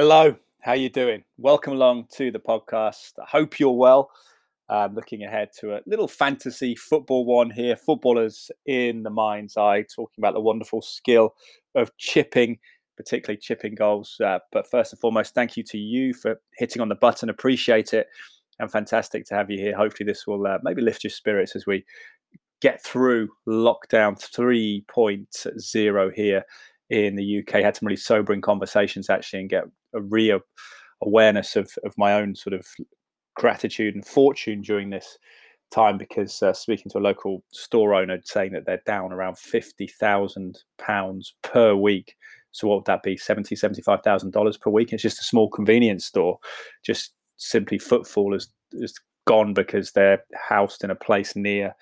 Hello, how you doing? Welcome along to the podcast. I hope you're well. Um, looking ahead to a little fantasy football one here. Footballers in the mind's eye, talking about the wonderful skill of chipping, particularly chipping goals. Uh, but first and foremost, thank you to you for hitting on the button. Appreciate it, and fantastic to have you here. Hopefully, this will uh, maybe lift your spirits as we get through lockdown 3.0 here in the UK. had some really sobering conversations actually and get a real awareness of, of my own sort of gratitude and fortune during this time because uh, speaking to a local store owner saying that they're down around £50,000 per week. So what would that be? Seventy, seventy-five thousand dollars per week. It's just a small convenience store. Just simply footfall is is gone because they're housed in a place near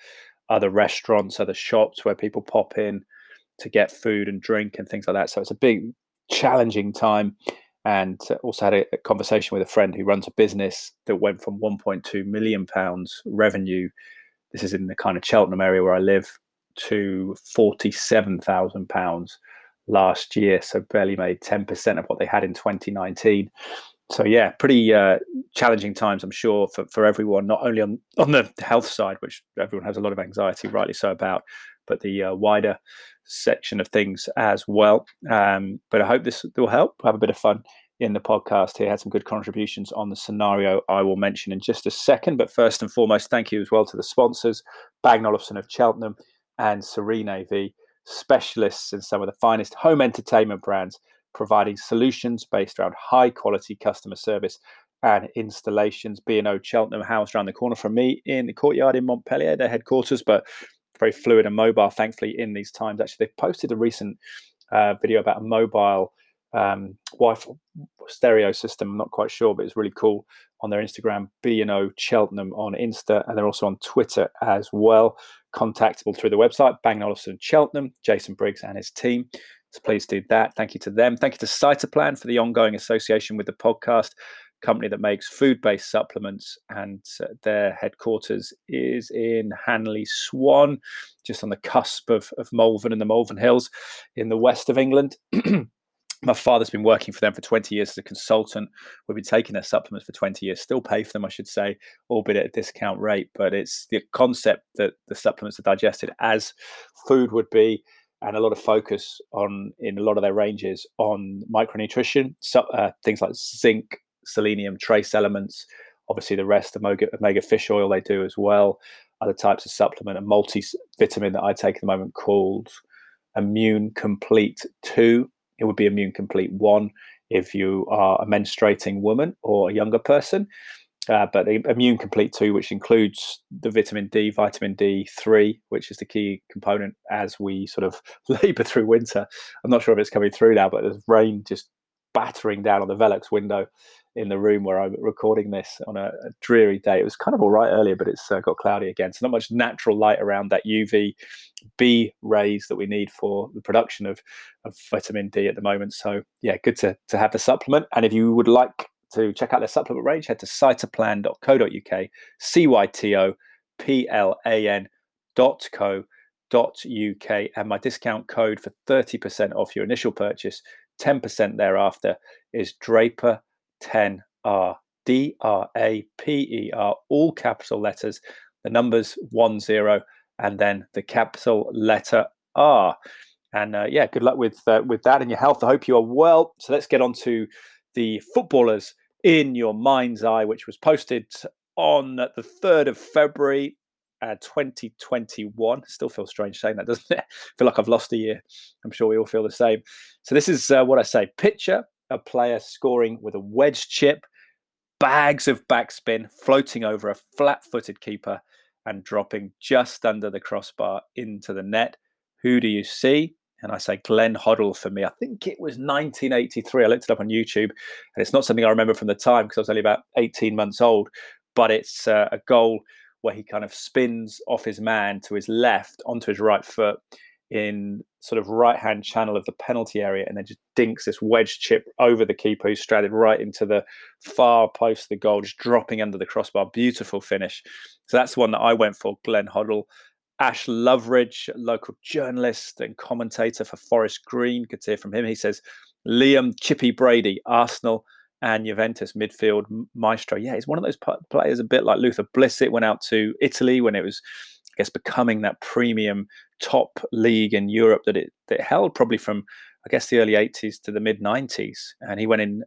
other restaurants, other shops where people pop in to get food and drink and things like that. So it's a big, challenging time. And also had a, a conversation with a friend who runs a business that went from 1.2 million pounds revenue. This is in the kind of Cheltenham area where I live to 47,000 pounds last year. So barely made 10% of what they had in 2019 so yeah, pretty uh, challenging times, I'm sure, for, for everyone. Not only on on the health side, which everyone has a lot of anxiety, rightly so, about, but the uh, wider section of things as well. Um, but I hope this will help. Have a bit of fun in the podcast here. Had some good contributions on the scenario I will mention in just a second. But first and foremost, thank you as well to the sponsors, Bang Olufsen of Cheltenham and Serene AV, specialists in some of the finest home entertainment brands providing solutions based around high quality customer service and installations. B&O Cheltenham House around the corner from me in the courtyard in Montpellier, their headquarters, but very fluid and mobile, thankfully, in these times. Actually, they've posted a recent uh, video about a mobile um, Wi-Fi stereo system. I'm not quite sure, but it's really cool on their Instagram, B&O Cheltenham on Insta, and they're also on Twitter as well. Contactable through the website, Bang Olufsen Cheltenham, Jason Briggs and his team. So please do that. Thank you to them. Thank you to Cytoplan for the ongoing association with the podcast, company that makes food-based supplements, and uh, their headquarters is in Hanley Swan, just on the cusp of, of Malvern and the Malvern Hills in the west of England. my father's been working for them for 20 years as a consultant. We've been taking their supplements for 20 years, still pay for them, I should say, albeit at a discount rate. But it's the concept that the supplements are digested as food would be and a lot of focus on in a lot of their ranges on micronutrition, so, uh, things like zinc, selenium, trace elements. Obviously, the rest omega, omega fish oil they do as well. Other types of supplement, a multivitamin that I take at the moment called Immune Complete Two. It would be Immune Complete One if you are a menstruating woman or a younger person. Uh, but immune complete 2 which includes the vitamin d vitamin d3 which is the key component as we sort of labor through winter i'm not sure if it's coming through now but there's rain just battering down on the velux window in the room where i'm recording this on a, a dreary day. It was kind of all right earlier but it's uh, got cloudy again. So not much natural light around that uv b rays that we need for the production of, of vitamin d at the moment. So yeah good to, to have the supplement. And if you would like to check out their supplement range, head to cytoplan.co.uk, C Y T O P L A N dot co dot uk and my discount code for 30% off your initial purchase 10% thereafter is draper 10r d-r-a-p-e-r all capital letters the numbers one zero and then the capital letter r and uh, yeah good luck with uh, with that and your health i hope you are well so let's get on to the footballers in your mind's eye, which was posted on the 3rd of February uh, 2021. Still feels strange saying that, doesn't it? Feel like I've lost a year. I'm sure we all feel the same. So, this is uh, what I say picture a player scoring with a wedge chip, bags of backspin, floating over a flat footed keeper and dropping just under the crossbar into the net. Who do you see? and I say Glenn Hoddle for me. I think it was 1983. I looked it up on YouTube, and it's not something I remember from the time because I was only about 18 months old. But it's uh, a goal where he kind of spins off his man to his left onto his right foot in sort of right hand channel of the penalty area and then just dinks this wedge chip over the keeper who's straddled right into the far post of the goal, just dropping under the crossbar. Beautiful finish. So that's the one that I went for, Glenn Hoddle. Ash Loveridge, local journalist and commentator for Forest Green. could hear from him. He says, Liam Chippy Brady, Arsenal and Juventus midfield maestro. Yeah, he's one of those players, a bit like Luther Blissett, went out to Italy when it was, guess, becoming that premium top league in Europe that it, that it held probably from, I guess, the early 80s to the mid 90s. And he went in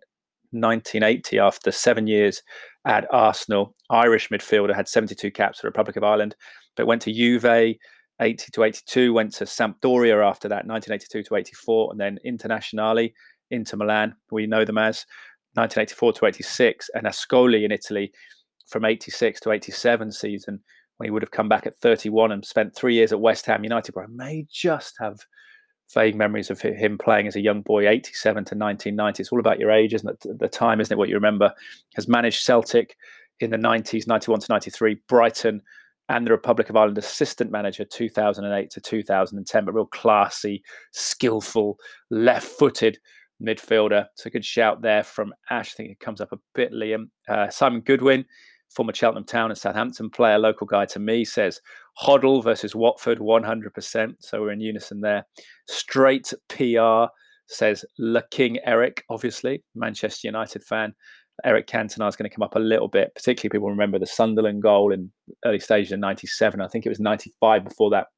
1980 after seven years at Arsenal. Irish midfielder, had 72 caps for the Republic of Ireland, but went to Juve 80 to 82, went to Sampdoria after that, 1982 to 84, and then Internazionale, into Milan, we know them as 1984 to 86, and Ascoli in Italy from 86 to 87 season when he would have come back at 31 and spent three years at West Ham United, where I may just have vague memories of him playing as a young boy, 87 to 1990. It's all about your age, isn't it? The time, isn't it? What you remember. Has managed Celtic in the 90s, 91 to 93, Brighton, and the Republic of Ireland assistant manager 2008 to 2010, but real classy, skillful, left footed midfielder. A good shout there from Ash. I think it comes up a bit, Liam. Uh, Simon Goodwin, former Cheltenham Town and Southampton player, local guy to me, says Hoddle versus Watford, 100%. So we're in unison there. Straight PR says Le King Eric, obviously, Manchester United fan. Eric Cantona is going to come up a little bit. Particularly, people remember the Sunderland goal in early stages of '97. I think it was '95 before that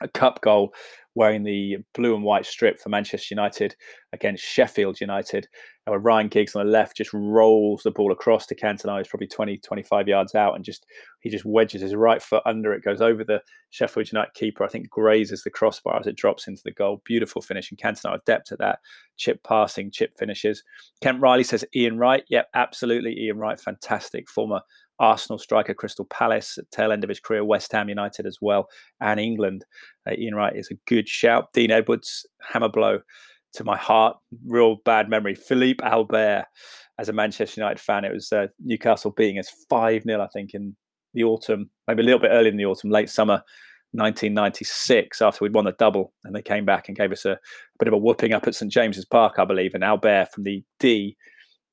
a cup goal wearing the blue and white strip for Manchester United against Sheffield United, where Ryan Giggs on the left just rolls the ball across to Cantona, who's probably 20, 25 yards out, and just he just wedges his right foot under it, goes over the Sheffield United keeper, I think grazes the crossbar as it drops into the goal. Beautiful finish, and Cantona adept at that. Chip passing, chip finishes. Kent Riley says Ian Wright. Yep, absolutely. Ian Wright, fantastic former Arsenal striker, Crystal Palace, tail end of his career, West Ham United as well, and England. Uh, Ian Wright is a good shout. Dean Edwards, hammer blow to my heart. Real bad memory. Philippe Albert, as a Manchester United fan, it was uh, Newcastle beating us 5 0, I think, in the autumn, maybe a little bit early in the autumn, late summer 1996, after we'd won the double. And they came back and gave us a, a bit of a whooping up at St James's Park, I believe. And Albert from the D,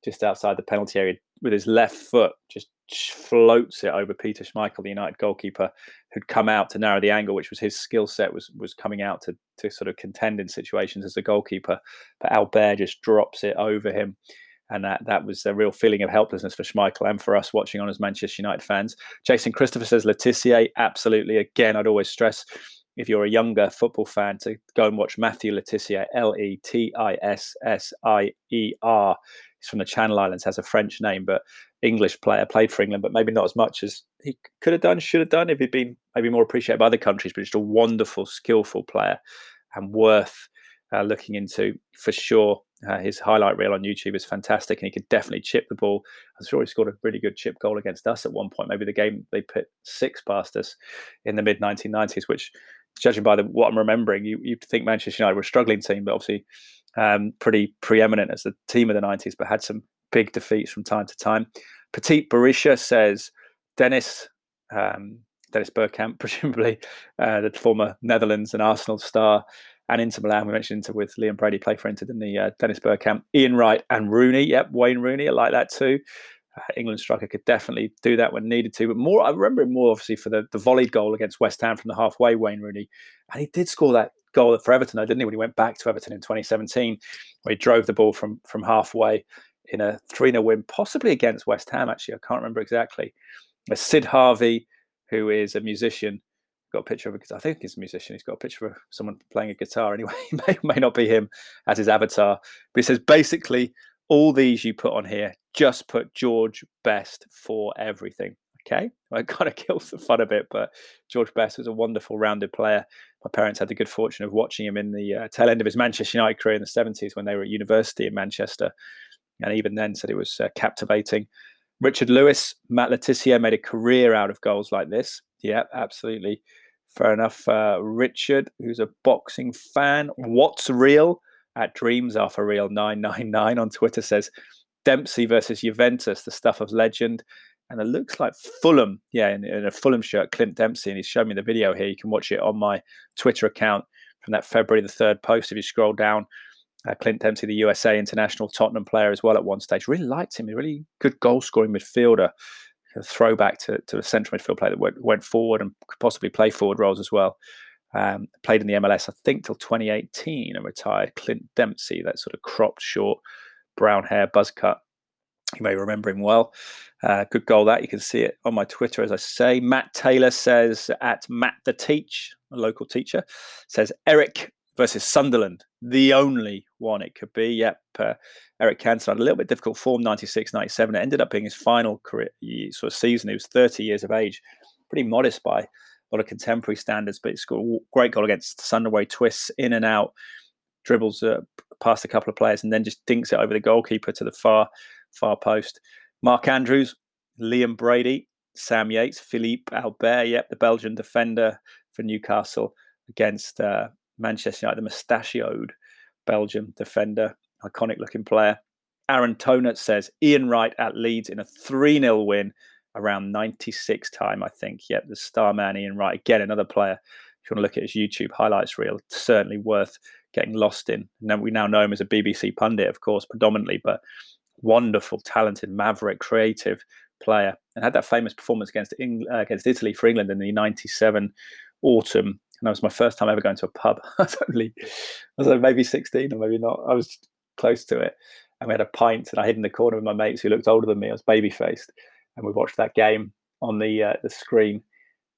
just outside the penalty area, with his left foot, just floats it over Peter Schmeichel, the United goalkeeper, who'd come out to narrow the angle, which was his skill set, was was coming out to to sort of contend in situations as a goalkeeper. But Albert just drops it over him. And that that was a real feeling of helplessness for Schmeichel and for us watching on as Manchester United fans. Jason Christopher says Le Tissier, absolutely. Again, I'd always stress if you're a younger football fan to go and watch Matthew Le Tissier, L E T I S S I E R. He's from the Channel Islands, has a French name, but English player, played for England, but maybe not as much as he could have done, should have done if he'd been maybe more appreciated by other countries. But just a wonderful, skillful player and worth uh, looking into for sure. Uh, his highlight reel on YouTube is fantastic, and he could definitely chip the ball. I'm sure he scored a really good chip goal against us at one point. Maybe the game they put six past us in the mid 1990s, which, judging by the, what I'm remembering, you you'd think Manchester United were a struggling team, but obviously um, pretty preeminent as the team of the 90s, but had some big defeats from time to time. Petit Barisha says Dennis um, Dennis Bergkamp, presumably uh, the former Netherlands and Arsenal star, and Inter Milan. We mentioned Inter with Liam Brady play for Inter, didn't he? Uh, Dennis Bergkamp, Ian Wright, and Rooney. Yep, Wayne Rooney. I like that too. Uh, England striker could definitely do that when needed to. But more, I remember him more obviously for the, the volleyed goal against West Ham from the halfway, Wayne Rooney. And he did score that goal for Everton, though, didn't he, when he went back to Everton in 2017, where he drove the ball from from halfway in a 3 0 win, possibly against West Ham, actually. I can't remember exactly. Sid Harvey, who is a musician, got a picture of a I think he's a musician. He's got a picture of someone playing a guitar anyway. may, may not be him as his avatar. But he says basically, all these you put on here, just put George Best for everything. Okay, well, it kind of kills the fun a bit, but George Best was a wonderful, rounded player. My parents had the good fortune of watching him in the uh, tail end of his Manchester United career in the 70s when they were at university in Manchester and even then said it was uh, captivating. Richard Lewis, Matt Le made a career out of goals like this. Yeah, absolutely. Fair enough. Uh, Richard, who's a boxing fan, what's real at Dreams Are for Real 999 on Twitter says Dempsey versus Juventus, the stuff of legend. And it looks like Fulham, yeah, in, in a Fulham shirt, Clint Dempsey. And he's showing me the video here. You can watch it on my Twitter account from that February the 3rd post if you scroll down uh, Clint Dempsey, the USA international Tottenham player as well at one stage. Really liked him. A really good goal scoring midfielder. A throwback to, to a central midfield player that went, went forward and could possibly play forward roles as well. Um, played in the MLS, I think, till 2018 and retired. Clint Dempsey, that sort of cropped short brown hair buzz cut. You may remember him well. Uh, good goal that. You can see it on my Twitter, as I say. Matt Taylor says at Matt the Teach, a local teacher, says Eric versus Sunderland, the only one it could be. Yep, uh, Eric Cantona had a little bit difficult form, 96, 97. It ended up being his final career sort of season. He was 30 years of age, pretty modest by a lot of contemporary standards, but he scored a great goal against Sunderland, twists in and out, dribbles uh, past a couple of players, and then just dinks it over the goalkeeper to the far far post. Mark Andrews, Liam Brady, Sam Yates, Philippe Albert, yep, the Belgian defender for Newcastle against uh, Manchester United, the mustachioed Belgian defender, iconic looking player. Aaron Tonert says Ian Wright at Leeds in a 3 0 win around 96 time, I think. Yep, the star man Ian Wright. Again, another player. If you want to look at his YouTube highlights reel, certainly worth getting lost in. And we now know him as a BBC pundit, of course, predominantly, but wonderful, talented, maverick, creative player, and had that famous performance against Eng- uh, against Italy for England in the '97 autumn and that was my first time ever going to a pub. I was only, I was like maybe 16 or maybe not. I was close to it. And we had a pint and I hid in the corner with my mates who looked older than me. I was baby faced. And we watched that game on the uh, the screen.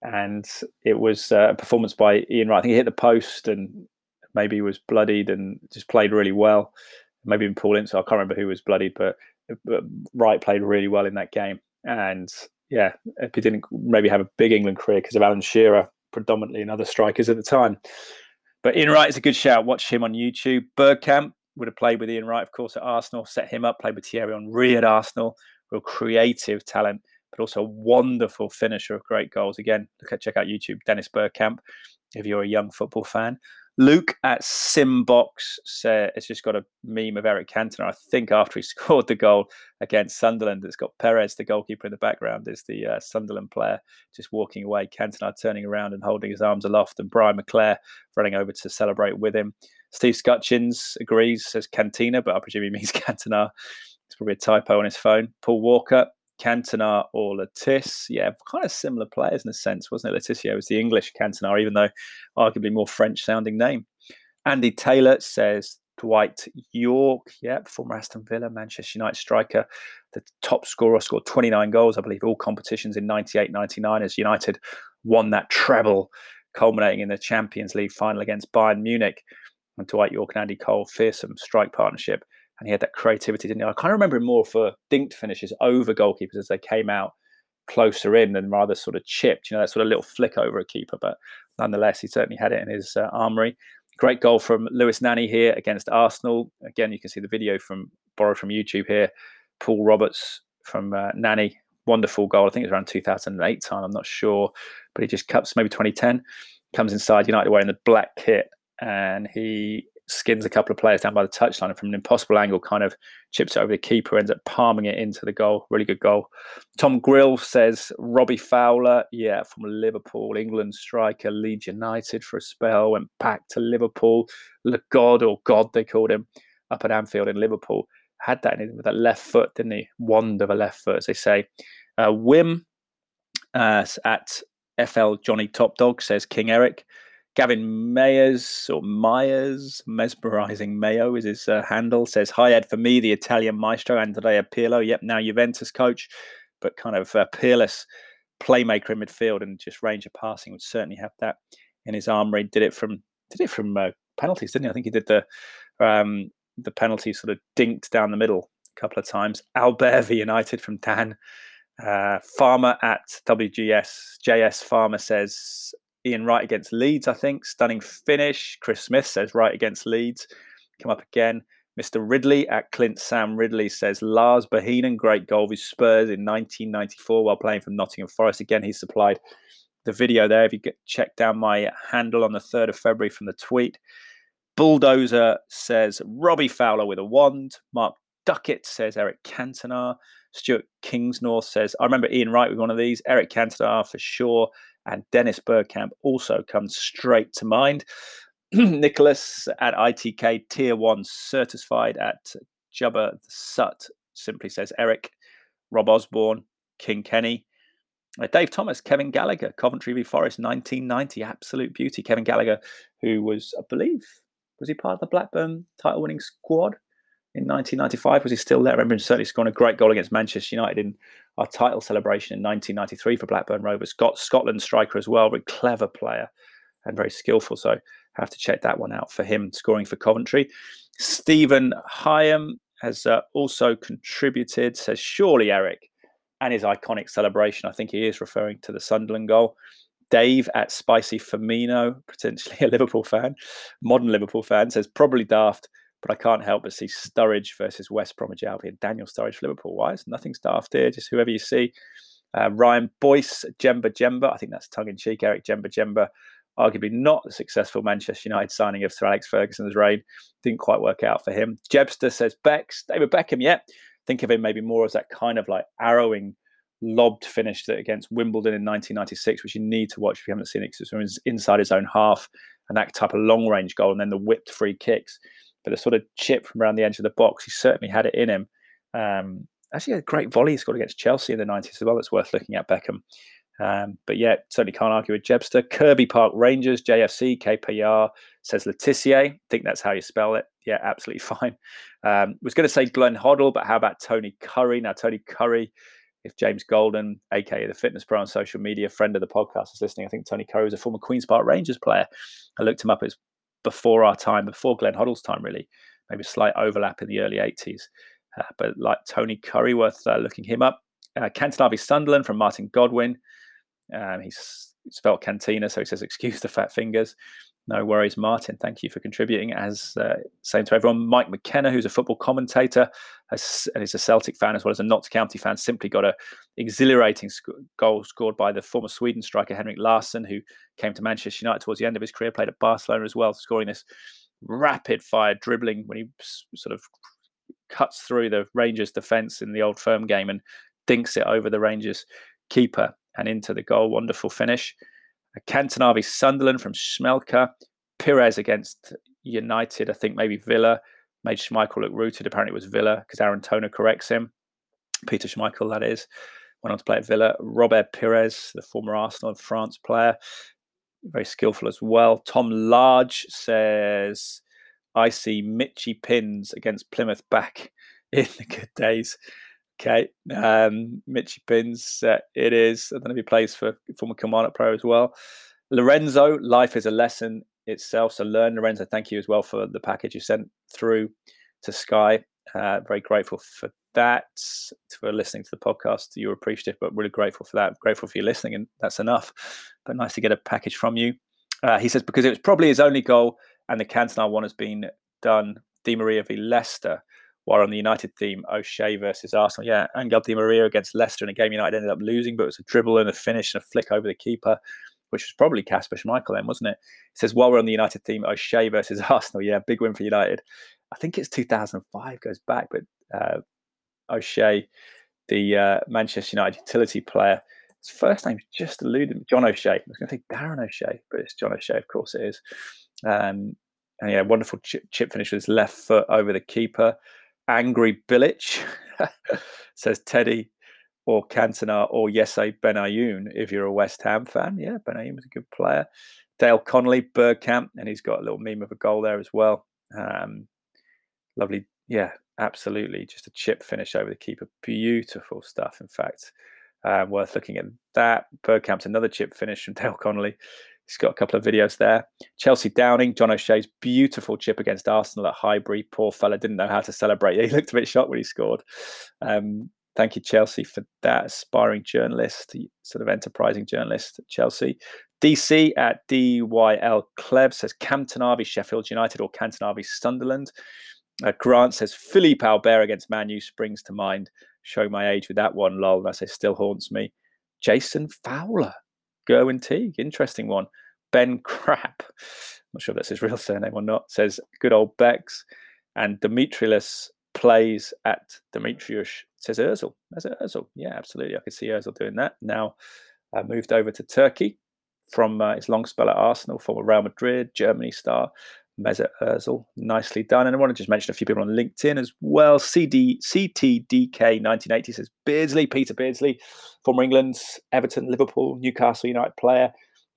And it was uh, a performance by Ian Wright. I think he hit the post and maybe was bloodied and just played really well. Maybe even Paul Ince. I can't remember who was bloodied, but, but Wright played really well in that game. And yeah, he didn't maybe have a big England career because of Alan Shearer predominantly and other strikers at the time. But Ian Wright is a good shout. Watch him on YouTube. Bergkamp would have played with Ian Wright, of course, at Arsenal. Set him up. Played with Thierry Henry at Arsenal. Real creative talent, but also a wonderful finisher of great goals. Again, look at check out YouTube. Dennis Bergkamp, if you're a young football fan. Luke at Simbox said it's just got a meme of Eric Cantona. I think after he scored the goal against Sunderland, it's got Perez, the goalkeeper in the background, is the uh, Sunderland player just walking away. Cantona turning around and holding his arms aloft, and Brian McClair running over to celebrate with him. Steve Scutchins agrees, says Cantina, but I presume he means Cantona. It's probably a typo on his phone. Paul Walker Cantona or Le Yeah, kind of similar players in a sense, wasn't it? Le Tissier was the English Cantona, even though arguably more French sounding name. Andy Taylor says Dwight Yorke, yeah, former Aston Villa, Manchester United striker, the top scorer, scored 29 goals, I believe, all competitions in 98 99 as United won that treble, culminating in the Champions League final against Bayern Munich. And Dwight Yorke and Andy Cole, fearsome strike partnership and he had that creativity, didn't he? I kind of remember him more for dinked finishes over goalkeepers as they came out closer in and rather sort of chipped, you know, that sort of little flick over a keeper. But nonetheless, he certainly had it in his uh, armory. Great goal from Lewis Nani here against Arsenal. Again, you can see the video from borrowed from YouTube here. Paul Roberts from uh, Nani, wonderful goal. I think it was around 2008 time. I'm not sure, but he just cuts maybe 2010. Comes inside United wearing the black kit, and he skins a couple of players down by the touchline and from an impossible angle kind of chips it over the keeper, ends up palming it into the goal. Really good goal. Tom Grill says Robbie Fowler, yeah, from Liverpool, England striker, Leeds United for a spell, went back to Liverpool. Le God or God they called him up at Anfield in Liverpool. Had that in with that left foot, didn't he? Wand of a left foot, as they say. Uh, Wim uh, at FL Johnny Top Dog says King Eric. Gavin Mayers or Myers, mesmerizing Mayo is his uh, handle, says, Hi, Ed, for me, the Italian maestro, Andrea Pirlo. Yep, now Juventus coach, but kind of uh, peerless playmaker in midfield and just range of passing would certainly have that in his armory. Did it from did it from uh, penalties, didn't he? I think he did the um, the penalty sort of dinked down the middle a couple of times. Albert United from Dan. Uh, Farmer at WGS JS Farmer says Ian Wright against Leeds, I think. Stunning finish. Chris Smith says Wright against Leeds. Come up again. Mr. Ridley at Clint Sam Ridley says Lars Bohinen, great goal with Spurs in 1994 while playing for Nottingham Forest. Again, he supplied the video there. If you get check down my handle on the 3rd of February from the tweet. Bulldozer says Robbie Fowler with a wand. Mark Duckett says Eric Cantona. Stuart Kingsnorth says, I remember Ian Wright with one of these. Eric Cantona for sure and Dennis Bergkamp also comes straight to mind. Nicholas at ITK Tier 1 certified at Jubba the Sut simply says Eric, Rob Osborne, King Kenny. Uh, Dave Thomas, Kevin Gallacher, Coventry v Forest, 1990, absolute beauty. Kevin Gallacher, who was, I believe, was he part of the Blackburn title winning squad in 1995? Was he still there? I remember him certainly scoring a great goal against Manchester United in our title celebration in 1993 for Blackburn Rovers. Got Scotland striker as well, very clever player and very skillful. So have to check that one out for him scoring for Coventry. Stephen Hyam has uh, also contributed. Says surely Eric and his iconic celebration. I think he is referring to the Sunderland goal. Dave at Spicy Firmino, potentially a Liverpool fan, modern Liverpool fan, says probably daft, but I can't help but see Sturridge versus West Bromwich Albion. Daniel Sturridge for Liverpool. Why? It's nothing's daft here. Just whoever you see. Uh, Ryan Boyce, Djemba Djemba. I think that's tongue in cheek. Eric Djemba Djemba. Arguably not the successful Manchester United signing of Sir Alex Ferguson's reign. Didn't quite work out for him. Jebster says Becks. David Beckham, yeah think of him maybe more as that kind of like arrowing lobbed finish that against Wimbledon in 1996, which you need to watch if you haven't seen it because it's inside his own half and that type of long range goal and then the whipped free kicks. But the sort of chip from around the edge of the box, he certainly had it in him. Um, actually, a great volley he scored against Chelsea in the 90s as well. That's worth looking at Beckham. Um, but yeah, certainly can't argue with Jebster. Kirby Park Rangers, JFC, KPR, says Letitia. I think that's how you spell it. Yeah, absolutely fine. Um, was going to say Glenn Hoddle, but how about Tony Currie? Now, Tony Currie, if James Golden, aka the fitness pro on social media, friend of the podcast, is listening, I think Tony Currie was a former Queen's Park Rangers player. I looked him up as before our time, before Glenn Hoddle's time, really. Maybe a slight overlap in the early 80s. Uh, but like Tony Currie, worth uh, looking him up. Uh, Cantona Sunderland from Martin Godwin. Um, he's spelled cantina, so he says, excuse the fat fingers. No worries, Martin. Thank you for contributing. As uh, same to everyone. Mike McKenna, who's a football commentator has, and is a Celtic fan as well as a Notts County fan, simply got a exhilarating sc- goal scored by the former Sweden striker Henrik Larsson, who came to Manchester United towards the end of his career, played at Barcelona as well, scoring this rapid fire dribbling when he sort of cuts through the Rangers defence in the old firm game and dinks it over the Rangers keeper and into the goal. Wonderful finish. Cantona Sunderland from Schmelke. Pires against United, I think maybe Villa. Made Schmeichel look rooted. Apparently it was Villa because Aaron Toner corrects him. Peter Schmeichel, that is. Went on to play at Villa. Robert Pires, the former Arsenal and France player. Very skillful as well. Tom Large says, I see Mitchy Pins against Plymouth back in the good days. Okay, um, Mitchy Pins, uh, it is. I don't know if he plays for former Kilmarnock player as well. Lorenzo, life is a lesson itself. So learn, Lorenzo. Thank you as well for the package you sent through to Sky. Uh, very grateful for that. For listening to the podcast, you're appreciative, but really grateful for that. Grateful for you listening, and that's enough. But nice to get a package from you. Uh, he says because it was probably his only goal, and the Cantona one has been done. Di Maria v Leicester while on the United theme, O'Shea versus Arsenal. Yeah, Angel Di Maria against Leicester in a game United ended up losing, but it was a dribble and a finish and a flick over the keeper, which was probably Kasper Schmeichel then, wasn't it? It says, while we're on the United theme, O'Shea versus Arsenal. Yeah, big win for United. I think it's 2005, goes back, but uh, O'Shea, the uh, Manchester United utility player, his first name just eluded me. John O'Shea. I was going to say Darren O'Shea, but it's John O'Shea, of course it is. Um, and yeah, wonderful chip, chip finish with his left foot over the keeper. Angry Billich says Teddy or Cantona or Yossi Benayoun if you're a West Ham fan. Yeah, Benayoun was a good player. Dale Connolly, Bergkamp, and he's got a little meme of a goal there as well. Um, lovely, yeah, absolutely. Just a chip finish over the keeper. Beautiful stuff, in fact. Um, worth looking at that. Bergkamp's another chip finish from Dale Connolly. He's got a couple of videos there. Chelsea Downing, John O'Shea's beautiful chip against Arsenal at Highbury. Poor fella didn't know how to celebrate. He looked a bit shocked when he scored. Um, thank you, Chelsea, for that. Aspiring journalist, sort of enterprising journalist at Chelsea. DC at DYL Clev says Cantonavi Sheffield United or Cantonavi Sunderland. Uh, Grant says Philippe Albert against Manu springs to mind. Show my age with that one, lol. I say still haunts me. Jason Fowler Gerwin Teague, interesting one. Ben Crap, not sure if that's his real surname or not, says good old Bex. And Demetrius plays at Demetrius, says Ozil. That's Ozil. Yeah, absolutely. I could see Ozil doing that. Now uh, moved over to Turkey from uh, his long spell at Arsenal, former Real Madrid, Germany star. Mesut uh, Ozil, nicely done. And I want to just mention a few people on LinkedIn as well. CD CTDK 1980 says Beardsley, Peter Beardsley, former England, Everton, Liverpool, Newcastle United player,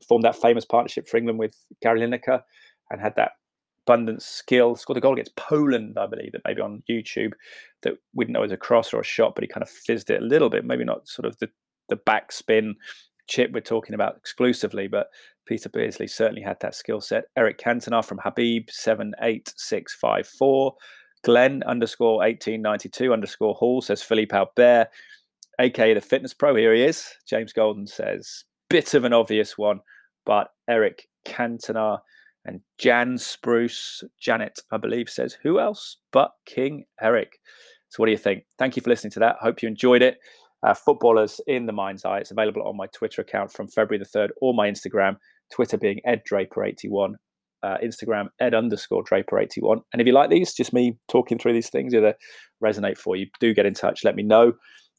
formed that famous partnership for England with Gary Lineker and had that abundant skill. Scored a goal against Poland, I believe, that maybe on YouTube that we didn't know was a cross or a shot, but he kind of fizzed it a little bit. Maybe not sort of the the backspin chip we're talking about exclusively, but Peter Beardsley certainly had that skill set. Eric Cantona from Habib seven eight six five four. Glenn underscore eighteen ninety two underscore Hall says Philippe Albert, aka the fitness pro. Here he is. James Golden says bit of an obvious one, but Eric Cantona and Jan Spruce, Janet, I believe, says who else but King Eric. So what do you think? Thank you for listening to that. Hope you enjoyed it uh, footballers in the mind's eye. It's available on my Twitter account from February the 3rd or my Instagram, Twitter being Ed Draper81, uh, Instagram Ed underscore Draper81. And if you like these, just me talking through these things, either resonate for you, do get in touch, let me know.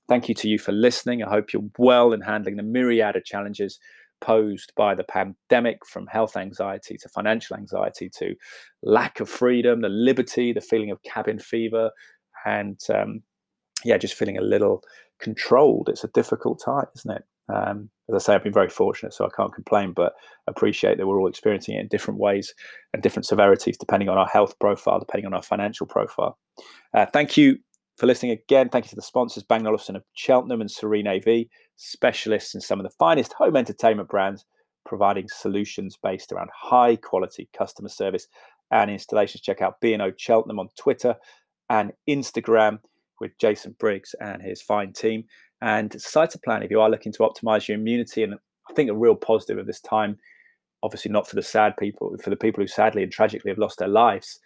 Thank you to you for listening. I hope you're well in handling the myriad of challenges posed by the pandemic from health anxiety to financial anxiety to lack of freedom, the liberty, the feeling of cabin fever, and um, yeah, just feeling a little controlled. It's a difficult time, isn't it? Um, as I say, I've been very fortunate, so I can't complain, but appreciate that we're all experiencing it in different ways and different severities, depending on our health profile, depending on our financial profile. Uh, thank you for listening again. Thank you to the sponsors, Bang Olufsen of Cheltenham and Serene AV, specialists in some of the finest home entertainment brands, providing solutions based around high quality customer service and installations. Check out B&O Cheltenham on Twitter and Instagram with Jason Briggs and his fine team. And Cytoplan, if you are looking to optimize your immunity, and I think a real positive of this time, obviously not for the sad people, for the people who sadly and tragically have lost their lives,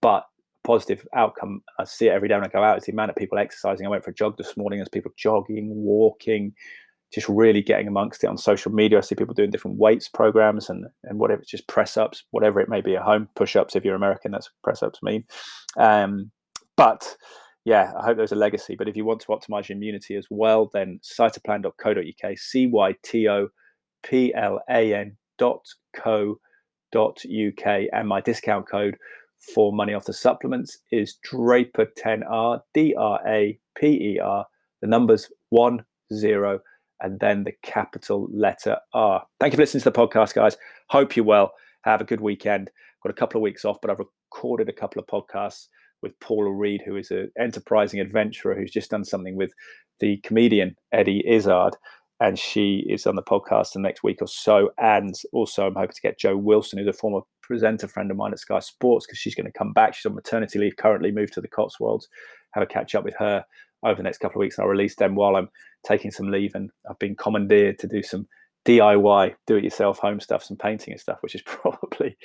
but positive outcome. I see it every day when I go out. It's the amount of people exercising. I went for a jog this morning. There's people jogging, walking, just really getting amongst it on social media. I see people doing different weights programs and and whatever, it's just press ups, whatever it may be at home, push ups if you're American. That's press ups mean. Um, but yeah, I hope there's a legacy. But if you want to optimize your immunity as well, then cytoplan.co.uk, C Y T O P L A N dot co dot uk, and my discount code for money off the supplements is Draper10R, D R A P E R, the numbers one zero, and then the capital letter R. Thank you for listening to the podcast, guys. Hope you're well. Have a good weekend. Got a couple of weeks off, but I've recorded a couple of podcasts with Paula Reed, who is an enterprising adventurer who's just done something with the comedian Eddie Izzard. And she is on the podcast the next week or so. And also, I'm hoping to get Jo Wilson, who's a former presenter friend of mine at Sky Sports, because she's going to come back. She's on maternity leave currently, moved to the Cotswolds. Have a catch up with her over the next couple of weeks. And I'll release them while I'm taking some leave. And I've been commandeered to do some DIY, do it yourself home stuff, some painting and stuff, which is probably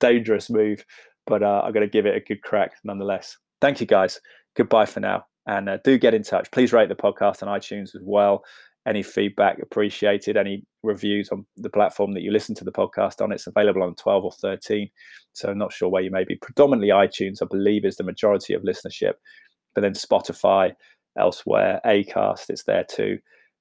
dangerous move but uh, I'm going to give it a good crack nonetheless. Thank you, guys. Goodbye for now. And uh, do get in touch. Please rate the podcast on iTunes as well. Any feedback appreciated. Any reviews on the platform that you listen to the podcast on. It's available on 12 or 13. So I'm not sure where you may be. Predominantly iTunes, I believe, is the majority of listenership. But then Spotify, elsewhere, Acast, it's there too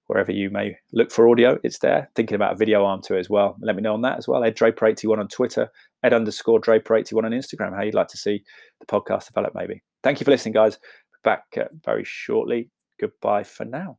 wherever you may look for audio, it's there. Thinking about a video arm to it as well. Let me know on that as well. Ed Draper81 on Twitter, Ed underscore Draper81 on Instagram, how you'd like to see the podcast develop maybe. Thank you for listening, guys. Back uh, very shortly. Goodbye for now.